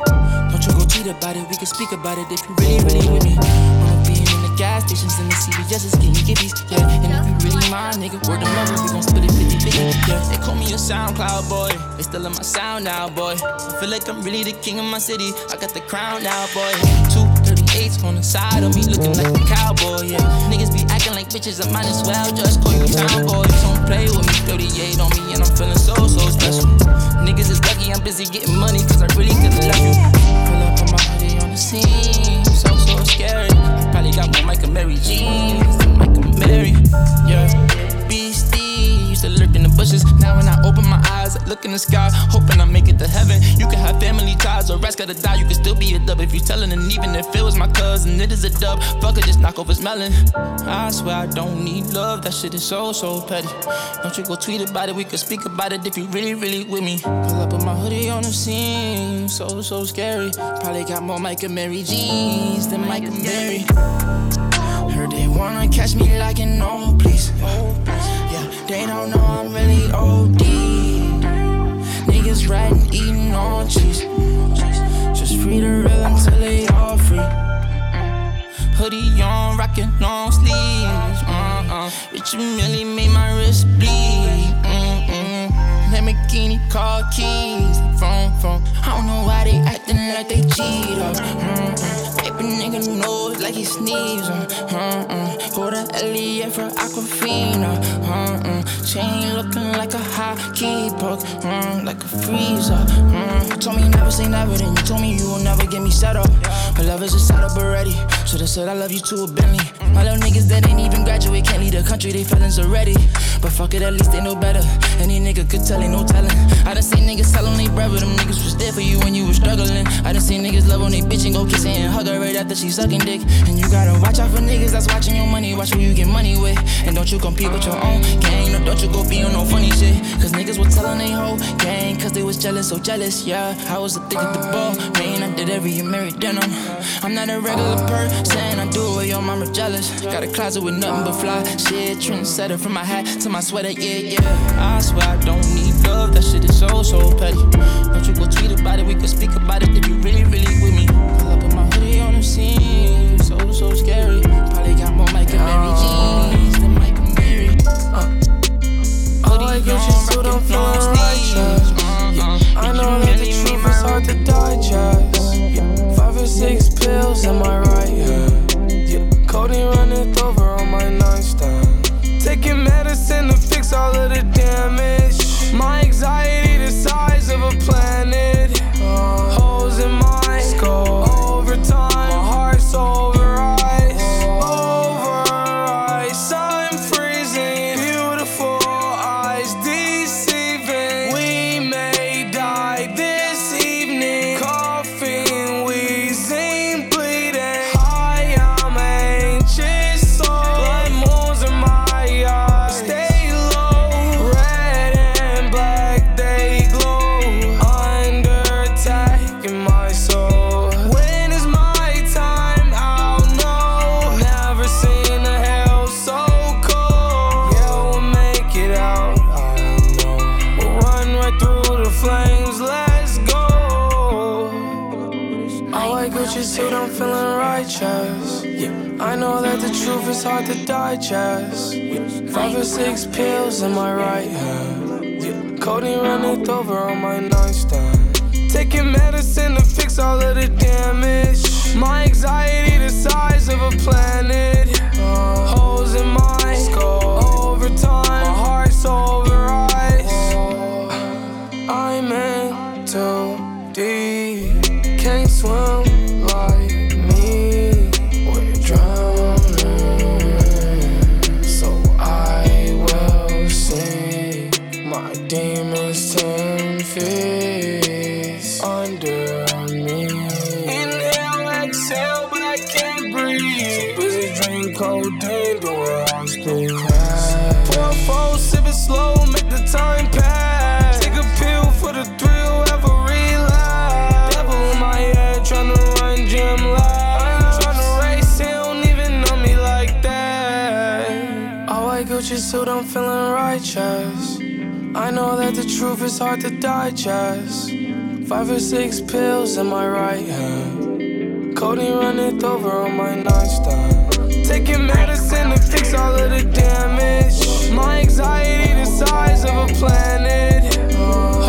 [SPEAKER 10] Don't you go cheat about it, we can speak about it if you really, really with me. Wanna be in the gas stations and the CVS is getting gibbies, yeah. And if you really mind, nigga, word of mother, we gon' split it 50 50, yeah. They call me a SoundCloud boy, they still in my sound now, boy. I feel like I'm really the king of my city, I got the crown now, boy. Two 38s on the side of me, looking like a cowboy, yeah. Niggas be acting like bitches, I might as well just call you town boy. Don't play with me, 38 on me, and I'm feeling so, so special. Niggas is lucky I'm busy getting money, cause I really could've left you. Pull up on my hoodie on the scene, so, so scary. Probably got more Mike Amiri jeans than Mary, yeah. Used to lurk in the bushes. Now when I open my eyes, I look in the sky, hoping I make it to heaven. You can have family ties, or rest gotta die. You can still be a dub if you tellin', and even if it was my cousin, it is a dub. Fuck it, just knock off his. I swear I don't need love, that shit is so, so petty. Don't you go tweet about it, we can speak about it if you really, really with me. Pull up with my hoodie on the scene, so, so scary. Probably got more Mike Amiri jeans than Mike Amiri. Heard they wanna catch me like an old please. They don't know I'm really OD. Niggas riding, eating on cheese. Just free the real until they all free. Hoodie on, rockin' long sleeves. Uh-uh. Rich really made my wrist bleed. Lamborghini car keys. From, from. I don't know why they acting like they cheat up. Uh-uh. Mm-mm. Paper nigga knows like he sneezing. Mm-mm. Go to Elliot for Aquafina. Uh-uh. Chain looking like a hockey puck, mm, like a freezer. Mm. You told me you never say never, then you told me you will never get me set up. My love is a set up already. Should've said I love you to a Bentley. My little niggas that ain't even graduate can't leave the country, they feelings already. But fuck it, at least they know better. Any nigga could tell, ain't no telling. I done seen niggas sell on they bread, but them niggas was there for you when you was struggling. I done seen niggas love on they bitch and go kiss her and hug her right after she sucking dick. And you gotta watch out for niggas that's watching your money, watch who you get money with. And don't you compete with your own gang, no, don't you go be on no funny shit. Cause niggas was telling they whole gang, cause they was jealous, so jealous, yeah. I was a thick at the ball, man, I did every married denim. I'm not a regular person, I do it your mama jealous. Got a closet with nothing but fly shit, trendsetter from my hat to my sweater, yeah, yeah. I swear I don't need love, that shit is so, so petty. Don't you go tweet about it, we can speak about it if you really, really with me. So, scary. Probably got more Mike and Mary Jeans than Mike Amiri. Uh.
[SPEAKER 6] All I get you so don't feel righteous. Yeah. I know that the truth is hard to digest. Yeah. Five or six pills in my right hand. Yeah. Codeine running over on my nightstand. Taking medicine to fix all of the damage. My anxiety the size of a planet. Digest. Yeah. Five or six pills in my right hand. Codeine running over on my nightstand. Taking medicine to fix all of the damage. My anxiety the size of a planet. Holes in my skull. Over time, my heart's over ice. I'm in too deep. Can't swim suit, I'm feeling righteous. I know that the truth is hard to digest. Five or six pills in my right hand. Codeine running over on my nightstand. Taking medicine to fix all of the damage. My anxiety the size of a planet.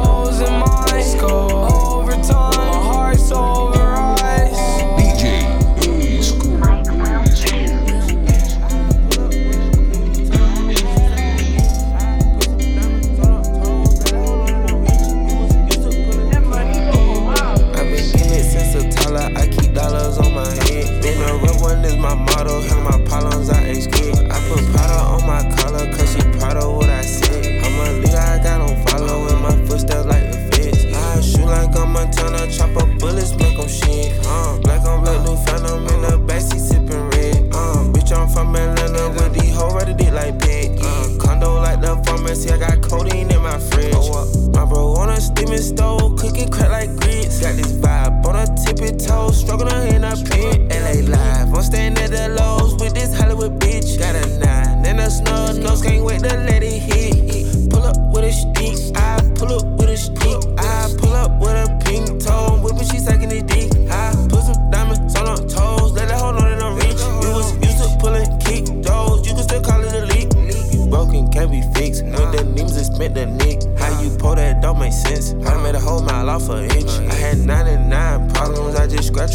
[SPEAKER 6] Holes in my skull. Over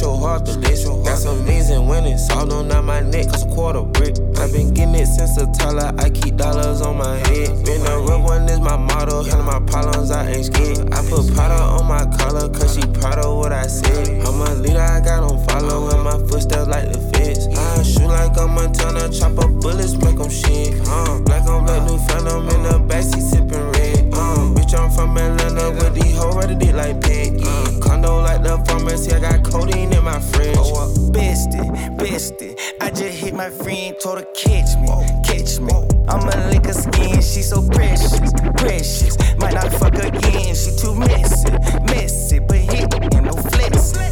[SPEAKER 20] mile off an inch. I had 99 problems. I just scratch your heart the list. Got some means and winners.
[SPEAKER 5] feelings. All on out my neck, cause a quarter brick. i been getting it since a toddler. I keep dollars on my head. Been a real one is my motto. Handle my problems, I ain't scared. I put powder on my collar, cause she proud of what I said. I'm a leader, I got on follow, and my footsteps like the feds. I shoot like a Montana, chop up bullets, make them shit. Uh, black on black, new phantom in the like I got codeine in my fridge.
[SPEAKER 21] Oh, uh, bestie, bestie. I just hit my friend, told her catch me, catch me. I'ma lick her skin, she so precious, precious. Might not fuck again, she too messy, messy, but hit and no flex.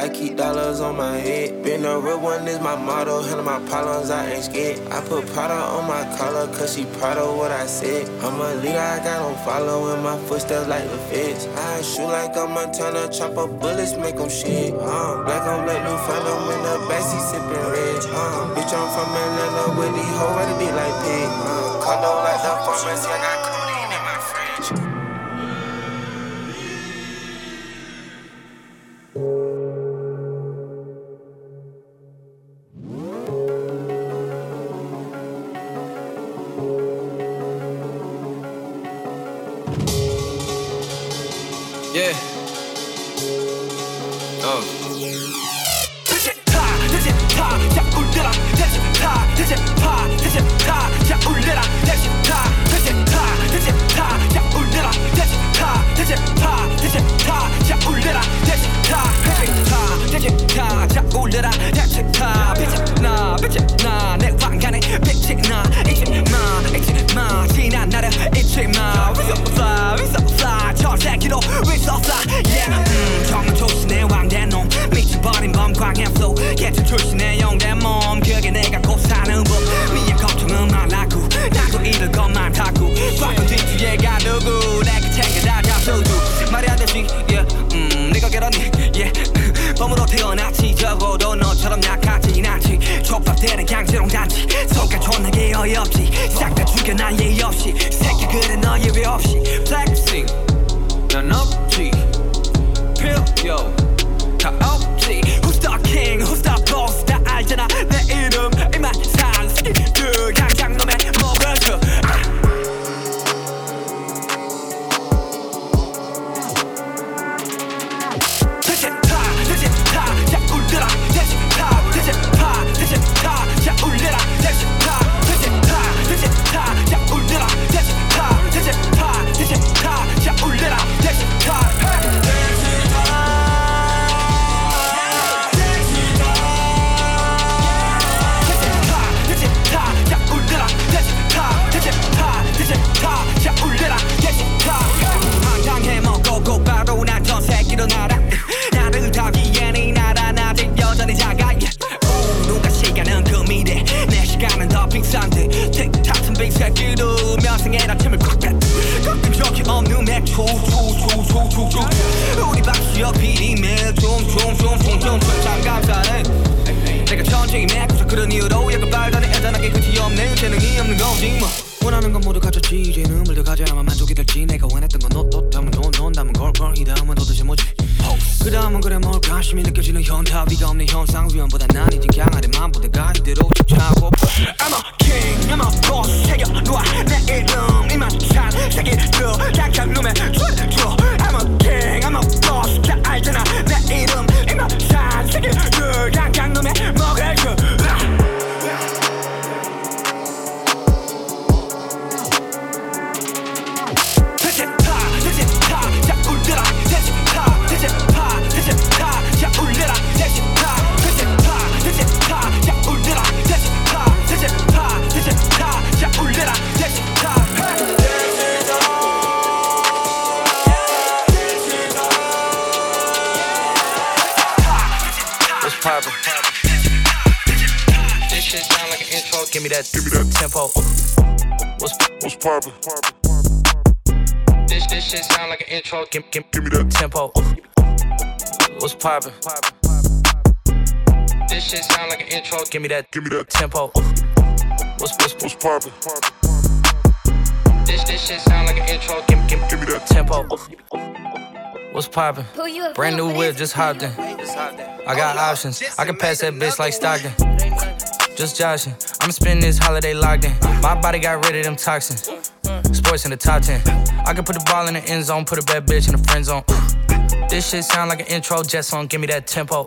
[SPEAKER 21] I
[SPEAKER 5] keep dollars on my head. Been a real one is my motto. Handle my problems, I ain't scared. I put powder on my collar, cause she proud of what I said. I'm a leader, I got on following my footsteps like the feds. I shoot like a Montana, chop up bullets, make them shit. Uh, black on black, new phantom in the backseat sipping red. Uh, bitch, I'm from Atlanta with these hoes ready to be like pig. Uh, condo like the pharmacy, I got
[SPEAKER 22] 잡숴도 말이 안 되지 yeah, 음, 네가 결혼이 yeah. 범으로 태어났지. 적어도 너처럼 약하진 않지. 촉박되는 강제롱 단지. 속가 존나게 어이없지. 싹 다 죽여 난 예의 없이. 새끼 그래 너 예외 없이. Flexing. 난 없지. 필요 다 없지 천천히 메꾸자 그런 이유로 약간 빨간에 애잔하게 끝이 없네 재능이 없는 거지 뭐. 원하는 건 모두 갖췄지. 이제 눈물 더 가져야만 만족이 될지. 내가 원했던 건너또 담은 돈돈 담은 걸걸. 이 다음은 도대체 뭐지? 그 다음은 그래 뭘까 관심이 느껴지는 현타 위가 없는 현상 위험보다 난 이젠 강하대 맘보다 가 이대로 집착하고. I'm a king I'm a boss. 새겨 놓아 내 이름 이만 산 새끼들. 약한 놈의 줄줄 I'm a king I'm a boss. 다 알잖아
[SPEAKER 15] Give me that, give me that tempo. What's what's poppin'? This this shit sound like an intro. Give, give, give me that tempo. What's poppin'? This shit sound like an intro. Give me that, give me that tempo. What's what's what's poppin'? This this shit sound like an intro. Give, give, give me that tempo. What's poppin'? Brand new whip, just hopped in. I got options. I can pass that bitch like Stockton. Just joshing. I'ma spend this holiday locked in. My body got rid of them toxins. Mm, sports in the top 10. I can put the ball in the end zone, put a bad bitch in the friend zone. This shit sound like an intro jet song, give me that tempo.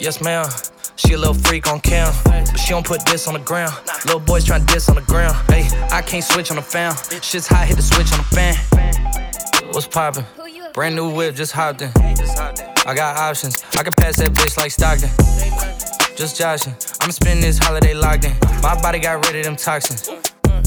[SPEAKER 15] Yes, ma'am. She a little freak on cam, but she don't put this on the ground. Little boys tryna diss on the ground. Hey, I can't switch on the fan. Shit's hot, hit the switch on the fan. What's poppin'? Brand new whip, just hopped in. I got options. I can pass that bitch like Stockton. Just joshing. I'm spending this holiday locked in. My body got rid of them toxins.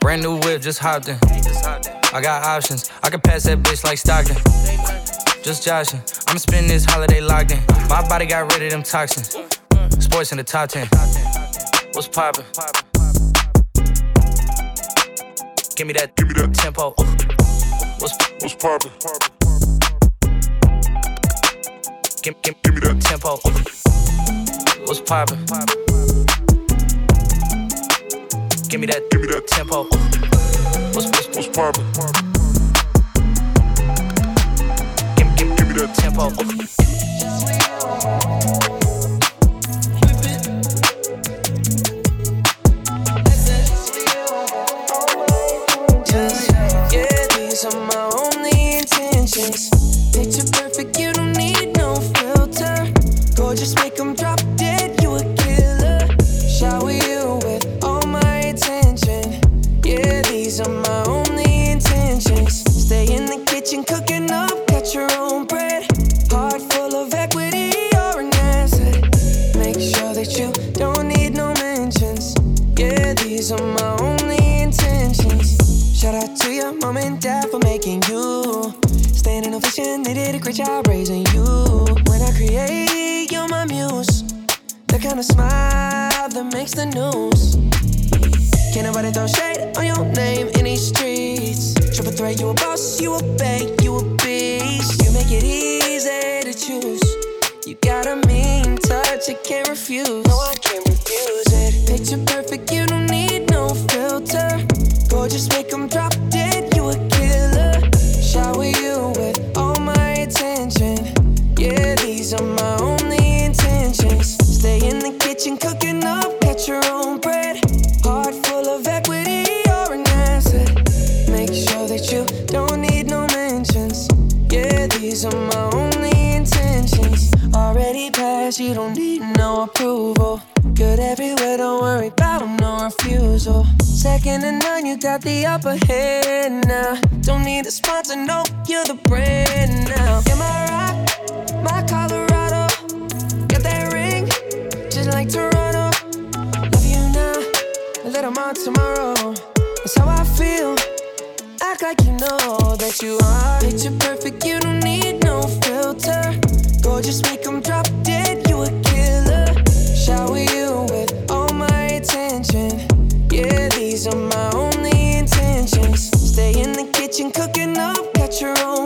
[SPEAKER 15] Brand new whip, just hopped in. I got options. I can pass that bitch like Stockton. Just joshing. I'm spending this holiday locked in. My body got rid of them toxins. SportsCenter top 10. What's poppin'? Give me that, give me that tempo. What's what's poppin'? Give, give, give me that tempo. What's poppin'? Give me that, give me that tempo. What's what's what's poppin'? Give, give, give me that tempo.
[SPEAKER 22] Just, yeah, these are my only intentions. Picture perfect, you don't need no filter. Gorgeous, make 'em great job raising you. When I create, you're my muse. The kind of smile that makes the news. Can't nobody throw shade on your name in these streets. Triple threat, you a boss, you a bank, you a beast. You make it easy to choose. You got a mean touch, I can't refuse. No, I can't second to none, you got the upper hand now. Don't need a sponsor, no, you're the brand now. Am I right? My Colorado. Got that ring, just like Toronto. Love you now, a little more tomorrow. That's how I feel. Act
[SPEAKER 9] like you know that you are. Picture perfect, you don't need no filter. Gorgeous, make
[SPEAKER 16] them
[SPEAKER 9] drop dead. These are my only intentions. Stay in the kitchen cooking up, got your own.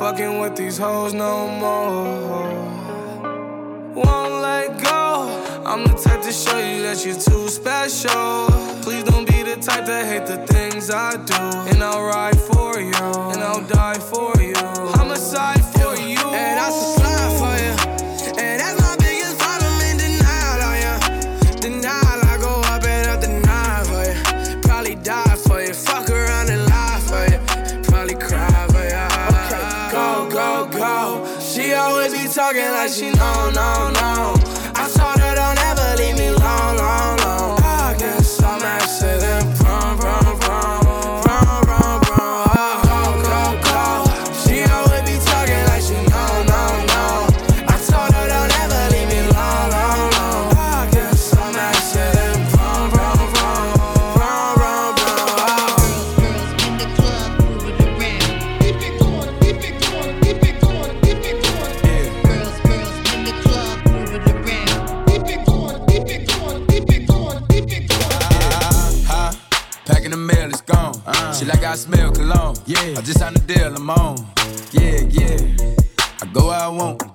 [SPEAKER 5] fucking with
[SPEAKER 6] these hoes no more. Won't let go. I'm the type to show you that you're too special. Please don't be the type to hate the things I do. And I'll ride for you, and I'll die for you.
[SPEAKER 5] I'm a side for you. And I talking like she no no, no. I
[SPEAKER 23] smell cologne. Yeah. I just signed a deal, I'm on. Yeah, yeah. I go where I want,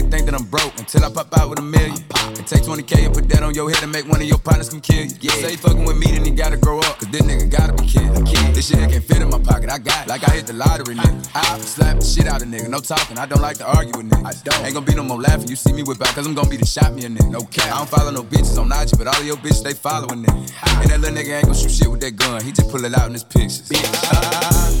[SPEAKER 23] think that I'm broke until I pop out with a million. And take 20k and put that on your head and make one of your partners come kill you. Yeah. Say fucking with me, then he gotta grow up, cause this nigga gotta be kid. This shit can't fit in my pocket, I got it. Like I hit the lottery, nigga. I slap the shit out of nigga, no talking. I don't like to argue with niggas. I don't. Ain't gonna be no more laughing. You see me whip out, cause I'm gonna be the shot me a nigga. No cap. I don't follow no bitches on IG, but all of your bitches, they following nigga. And that little nigga ain't gonna shoot shit with that gun. He just pull it out in his pictures. Ha, ah. ha.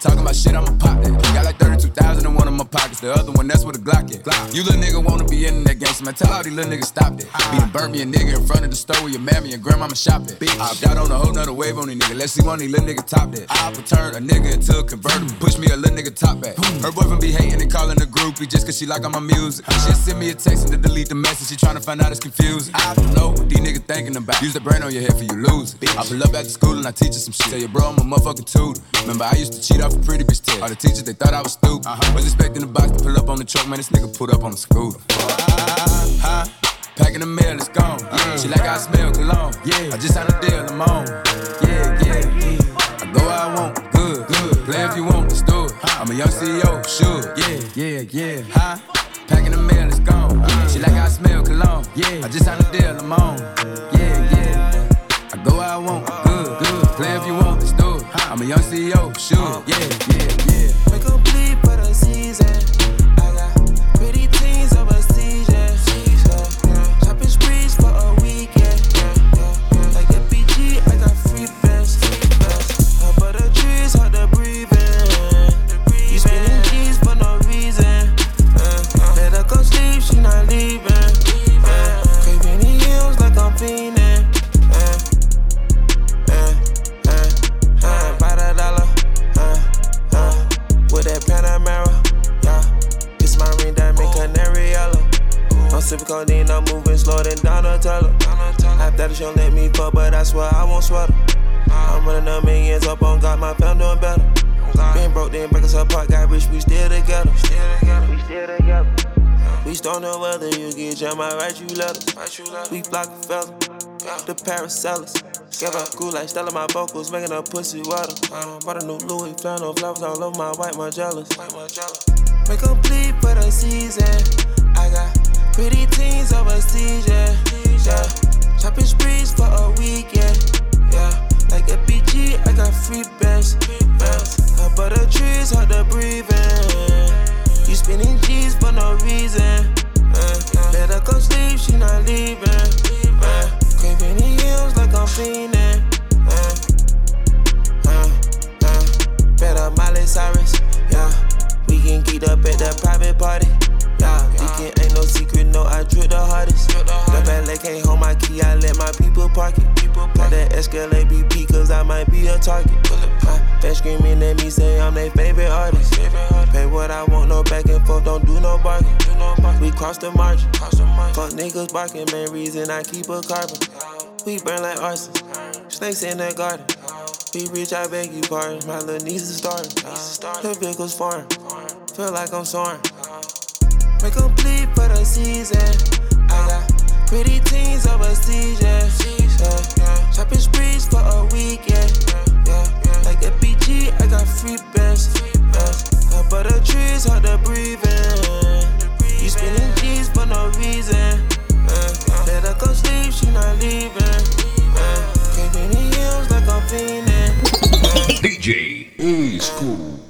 [SPEAKER 23] Talking about shit, I'ma pop that. Got like 32,000 in one of my pockets. The other one, that's where the Glock at. You little nigga wanna be in that game, so man, tell all these little niggas stop that. Be the burn a nigga in front of the store where your mammy and grandmama shop at. I've got on a whole nother wave on these nigga. Let's see one of these little niggas top that. I'll turn a nigga into a convertible. Push me a little nigga top back. Her boyfriend be hating and calling a groupie just cause she like all my music. She send me a text and to delete the message. She tryna find out it's confusing. I don't know what these niggas thinking about. Use the brain on your head for you lose. I pull up at the school and I teach her some shit. Tell your bro I'm a motherfucking tutor. Remember I used to cheat off pretty bitch test. All the teachers they thought I was stupid. Uh-huh. Was expecting the box to pull up on the truck, man. This nigga pulled up on the scooter. Ha, Packing the mail, it's gone. She like I smell cologne. Yeah. I just signed a deal, I'm on. Yeah, yeah. yeah. I go where I want, good, good. Play if you want, let's do it. I'm a young CEO, Suge. Yeah, yeah, yeah. Ha, Packing the mail, it's gone. She like I smell cologne. Yeah. I just signed a deal, I'm on. Yeah, yeah. I go where I want, good, good. Play if you want, let's do it. I'm a young CEO, Yeah, yeah,
[SPEAKER 5] the Paracellus. Give up like Stella, my vocals, making a pussy water. Bought a new Louis flannel, flowers all over my white, jealous. Make bleed for the season. I got pretty teens overseas, yeah. yeah. Shopping sprees for a weekend, yeah. Like a BG, I got free bands, yeah. But the trees hard to breathe in. You spending G's for no reason. Uh, let her go sleep, she not leaving. Uh, craving the heels like I'm fiending. Uh, uh, uh, better Miley Cyrus, yeah. We can geek up at the private party. Thinking ain't no secret, no, I drip the hardest. The valet can't hold my key, I let my people park it. Got that Escalade BP, cause I might be a target. Uh, they screaming at me, say I'm their favorite artist. Pay what I want, no back and forth, don't do no bargain. We cross the margin. Fuck niggas barking, main reason I keep a carbon. We burn like arson. Snakes in the garden. We rich, I beg you pardon. My little niece is starting. The vehicle's foreign. Feel like I'm soaring. A bleed for the season. I got pretty teens overseas, yeah. yeah. Shopping sprees for a weekend. Yeah. Like FBG, I got free bands. Yeah. Trees hard to breathe in. You spending G's for no reason. Uh, let her go sleep, she not leaving. Craving the heels like I'm fiending.
[SPEAKER 24] DJ E School.